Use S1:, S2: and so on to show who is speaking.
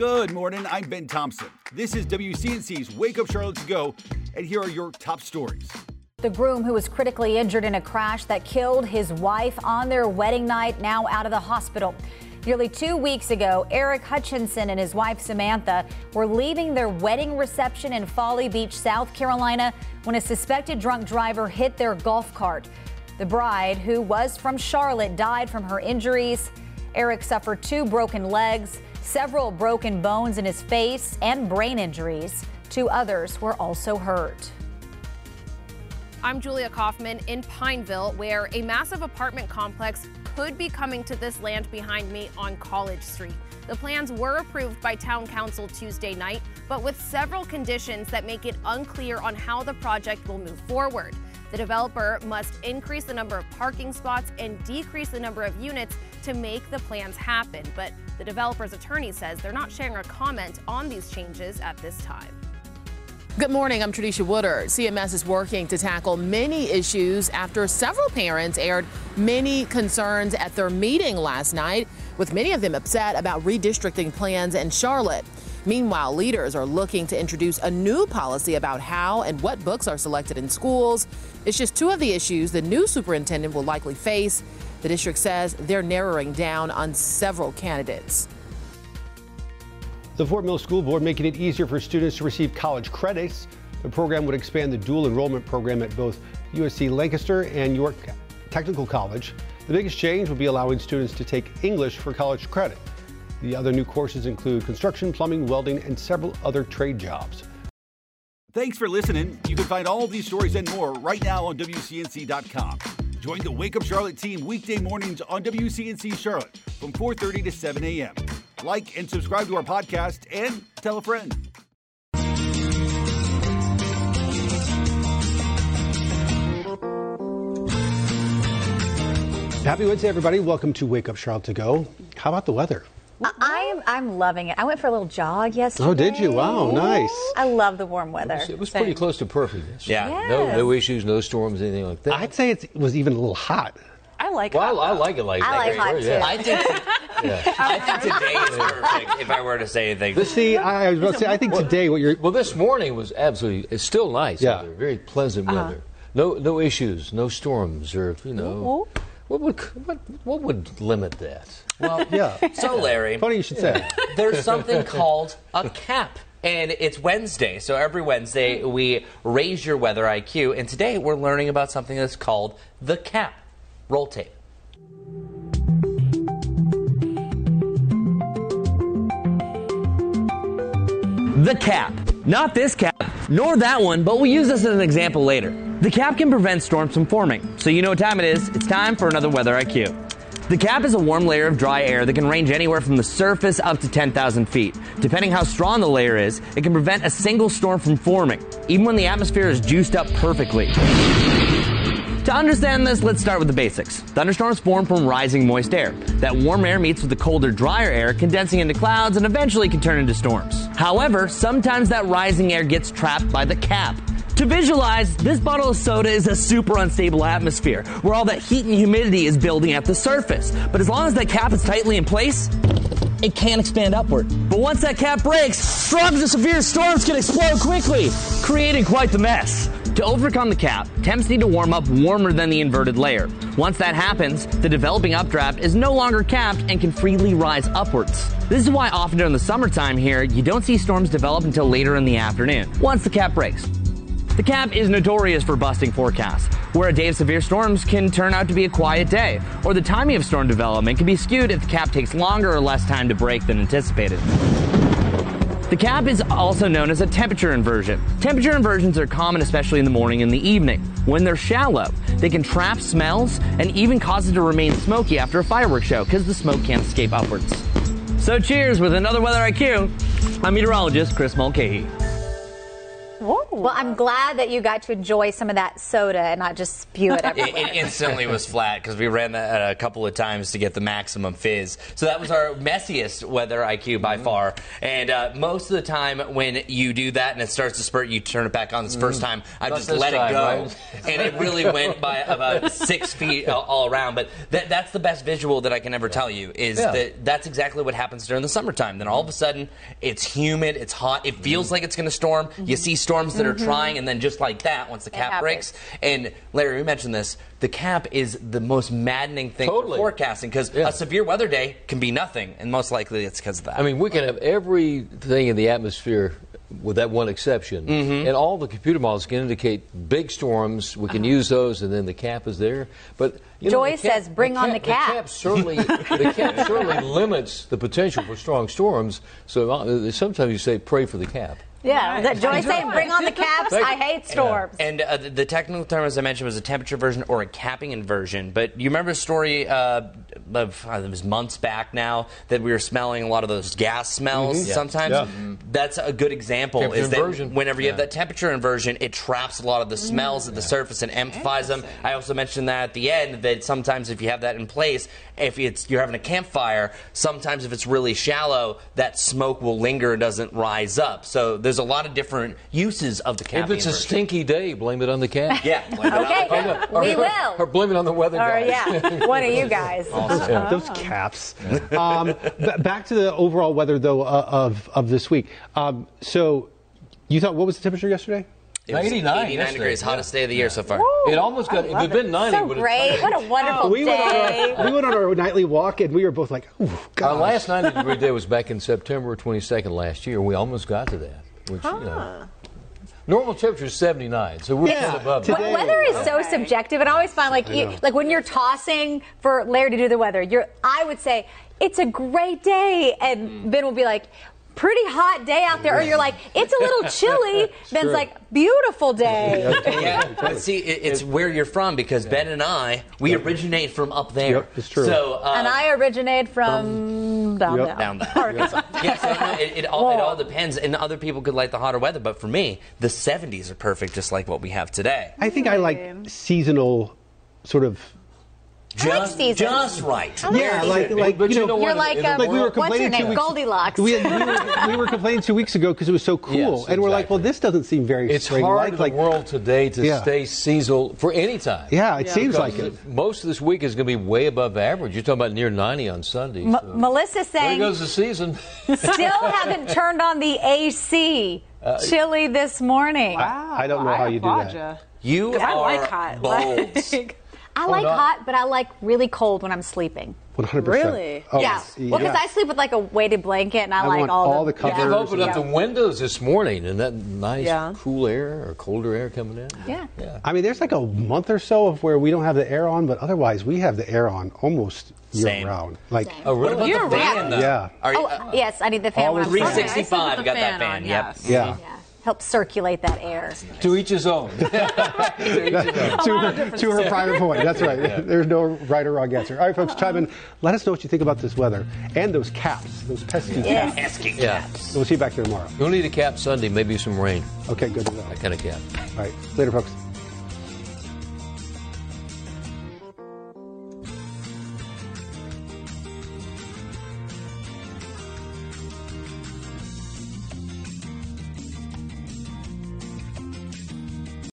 S1: Good morning. I'm Ben Thompson. This is WCNC's Wake Up Charlotte to Go, and here are your top stories.
S2: The groom who was critically injured in a crash that killed his wife on their wedding night now out of the hospital. Nearly two weeks ago, Aric Hutchinson and his wife Samantha were leaving their wedding reception in Folly Beach, South Carolina, when a suspected drunk driver hit their golf cart. The bride, who was from Charlotte, died from her injuries. Aric suffered two broken legs, several broken bones in his face, and brain injuries. Two others were also hurt.
S3: I'm Julia Kaufman in Pineville, where a massive apartment complex could be coming to this land behind me on College Street. The plans were approved by Town Council Tuesday night, but with several conditions that make it unclear on how the project will move forward. The developer must increase the number of parking spots and decrease the number of units to make the plans happen. But the developer's attorney says they're not sharing a comment on these changes at this time.
S4: Good morning. I'm Tradisha Woodard. CMS is working to tackle many issues after several parents aired many concerns at their meeting last night, with many of them upset about redistricting plans in Charlotte. Meanwhile, leaders are looking to introduce a new policy about how and what books are selected in schools. It's just two of the issues the new superintendent will likely face. The district says they're narrowing down on several candidates.
S5: The Fort Mill School Board making it easier for students to receive college credits. The program would expand the dual enrollment program at both USC Lancaster and York Technical College. The biggest change will be allowing students to take English for college credit. The other new courses include construction, plumbing, welding, and several other trade jobs.
S1: Thanks for listening. You can find all of these stories and more right now on WCNC.com. Join the Wake Up Charlotte team weekday mornings on WCNC Charlotte from 4:30 to 7 a.m. Like and subscribe to our podcast and tell a friend.
S5: Happy Wednesday, everybody. Welcome to Wake Up Charlotte to Go. How about the weather?
S2: I'm I'm loving it. I went for a little jog yesterday.
S5: Oh, did you? Wow, nice.
S2: I love the warm weather.
S6: It was, it was pretty close to perfect.
S7: Yeah.
S6: No,
S2: Yes.
S6: no issues, no storms, anything like that.
S5: I'd say it was even a little hot.
S2: I like it.
S6: well,
S2: hot
S6: I, I like it like
S2: I
S6: that.
S2: like hot,
S6: Yeah.
S2: too.
S7: I think
S6: Yeah.
S7: I think today is perfect. If I were to say anything,
S5: See, I was about to say, I think today what you're.
S6: Well, this morning was absolutely. It's still nice.
S5: Yeah.
S6: weather, very pleasant
S2: Uh-huh.
S6: weather. No, no issues, no storms, or you know. What would what, what would limit that?
S7: well,
S5: Yeah.
S7: so Larry,
S5: Funny you should say.
S7: there's something called a cap. And it's Wednesday, so every Wednesday we raise your weather IQ. And today we're learning about something that's called the cap. Roll tape.
S8: The cap. Not this cap, nor that one, but we'll use this as an example later. The cap can prevent storms from forming, so you know what time it is. It's time for another weather IQ. The cap is a warm layer of dry air that can range anywhere from the surface up to 10,000 feet. Depending how strong the layer is, it can prevent a single storm from forming, even when the atmosphere is juiced up perfectly. To understand this, let's start with the basics. Thunderstorms form from rising moist air. That warm air meets with the colder, drier air, condensing into clouds and eventually can turn into storms. However, sometimes that rising air gets trapped by the cap. To visualize, this bottle of soda is a super unstable atmosphere where all that heat and humidity is building at the surface. But as long as that cap is tightly in place, it can expand upward. But once that cap breaks, strong to severe storms can explode quickly, creating quite the mess. To overcome the cap, temps need to warm up warmer than the inverted layer. Once that happens, the developing updraft is no longer capped and can freely rise upwards. This is why often during the summertime here, you don't see storms develop until later in the afternoon, once the cap breaks. The cap is notorious for busting forecasts, where a day of severe storms can turn out to be a quiet day, or the timing of storm development can be skewed if the cap takes longer or less time to break than anticipated. The cap is also known as a temperature inversion. Temperature inversions are common especially in the morning and the evening. When they're shallow, they can trap smells and even cause it to remain smoky after a fireworks show because the smoke can't escape upwards. So cheers with another Weather IQ. I'm meteorologist Chris Mulcahy.
S2: Well, I'm glad that you got to enjoy some of that soda and not just spew it
S8: It,
S2: everywhere.
S8: it instantly was flat because we ran that a couple of times to get the maximum fizz. So that was our messiest weather IQ by far. And uh, most of the time, when you do that and it starts to spurt, you turn it back on. This first time, I
S6: Not
S8: just let
S6: time,
S8: it go,
S6: right?
S8: and it really went by about six feet all, all around. But that, that's the best visual that I can ever tell you. Is
S6: Yeah.
S8: that that's exactly what happens during the summertime. Then all of a sudden, it's humid, it's hot, it feels
S6: Mm-hmm.
S8: like it's going to storm. You see storms that are trying, and then just like that, once the cap breaks, and Larry, we mentioned this. The cap is the most maddening thing
S6: Totally.
S8: for forecasting because
S6: Yeah.
S8: a severe weather day can be nothing, and most likely it's because of that.
S6: I mean, we can have everything in the atmosphere with that one exception.
S8: Mm-hmm.
S6: And all the computer models can indicate big storms. We can use those, and then the cap is there. But you know,
S2: Joy
S6: the cap-
S2: says, "Bring on the cap."
S6: The cap certainly, the cap certainly limits the potential for strong storms. So uh, sometimes you say, pray for the cap.
S2: Yeah, was that Joy saying, "Bring on the caps"? I hate storms.
S8: And uh, the, the technical term, as I mentioned, was a temperature version or a capping inversion. But you remember a story uh, of uh, it was months back now that we were smelling a lot of those gas smells. Sometimes
S5: Yeah.
S8: that's a good example.
S6: Temperature
S8: is that
S6: inversion.
S8: whenever you have that temperature inversion, it traps a lot of the smells at the surface and amplifies them. I also mentioned that at the end that sometimes if you have that in place, if it's you're having a campfire, sometimes if it's really shallow, that smoke will linger and doesn't rise up. So there's a lot of different uses of the cap.
S6: If
S8: capping
S6: it's a
S8: inversion.
S6: stinky day, blame it on the cap.
S8: Yeah. blame it on
S2: Okay,
S8: the cap.
S2: we
S6: Or
S2: will.
S6: Or blame it on the weather
S2: Or
S6: guys.
S2: yeah, one of you guys.
S5: Those caps. Um, b- back to the overall weather, though, uh, of, of this week. Um, so, you thought, what was the temperature yesterday?
S8: It was
S6: 89
S8: 89
S6: yesterday,
S8: degrees,
S6: yeah.
S8: hottest day of the year so far.
S6: It almost got, if it had been 90,
S2: So
S6: it would have
S2: great. What a wonderful
S5: we, went
S2: day.
S5: our, we went on our nightly walk, and we were both like, "Ooh,
S6: Our last 90 degree day was back in September 22nd last year. We almost got to that. Which, you know, normal temperature is 79, so we're
S5: Yeah.
S6: above
S5: Today-
S6: that.
S2: We- Weather is so subjective, and I always find like you, like when you're tossing for Larry to do the weather, you're I would say it's a great day, and Ben will be like. Pretty hot day out there, or you're like, it's a little chilly. Ben's
S5: true.
S2: like, beautiful day.
S8: Yeah, but see, it, it's where you're from because Ben and I, we originate from up there.
S5: Yep, it's true.
S8: So, uh,
S2: And I originate from down
S5: Yep.
S2: there.
S8: down there. yeah, so no, it, it, all, it all depends. And other people could like the hotter weather, but for me, the 70s are perfect, just like what we have today.
S5: I think I like seasonal sort of.
S8: Just,
S2: seasons.
S8: just right.
S5: Yeah, like, like
S6: But
S5: you
S6: you
S5: know,
S6: know
S2: You're like, um,
S5: like we were
S2: what's your
S5: complaining two
S2: name?
S5: weeks.
S2: Goldilocks.
S5: We, had, we, were, we were complaining two weeks ago because it was so cool,
S6: Yes,
S5: and we're like, well, this doesn't seem very
S6: It's
S5: spring
S6: hard
S5: like.
S6: in the world today to
S5: Yeah.
S6: stay seasonal for any time.
S5: yeah, it seems like it.
S6: Most of this week is going to be way above average. You're talking about near 90 on Sunday.
S2: M-
S6: so.
S2: Melissa's
S6: There goes the season.
S2: still haven't turned on the AC.
S6: Uh,
S2: Chilly this morning.
S5: I don't know how you do that.
S8: You
S7: I
S8: are
S7: like hot.
S8: bold.
S7: Like,
S2: I like
S6: no.
S2: hot, but I like really cold when I'm sleeping.
S5: 100%.
S7: Really?
S5: Oh,
S2: yeah. Well, because I sleep with like a weighted blanket, and I,
S5: I
S2: like
S5: want
S2: all,
S5: all the
S2: yeah.
S5: covers.
S6: They've opened up the windows this morning, and that nice
S7: Yeah.
S6: cool air or colder air coming in.
S2: Yeah.
S5: I mean, there's like a month or so of where we don't have the air on, but otherwise we have the air on almost year
S8: Same.
S5: round. Like,
S6: Oh,
S8: What
S6: really?
S8: about the fan, though?
S5: Yeah.
S8: Are you,
S2: Oh,
S8: uh,
S2: yes, I need the fan when I'm
S5: Always
S8: 365, got that fan. Yep.
S7: yes.
S5: yeah.
S2: Yeah. Help circulate that air.
S6: To each his own.
S5: to, her, to her private point. That's right. There's no right or wrong answer. All right, folks, chime in. Let us know what you think about this weather and those caps, those pesky
S2: Yes.
S5: caps.
S8: asking
S6: yeah.
S5: We'll see you back here tomorrow.
S6: You'll need a cap Sunday, maybe some rain.
S5: Okay, good to know.
S6: That kind of cap.
S5: All right, later, folks.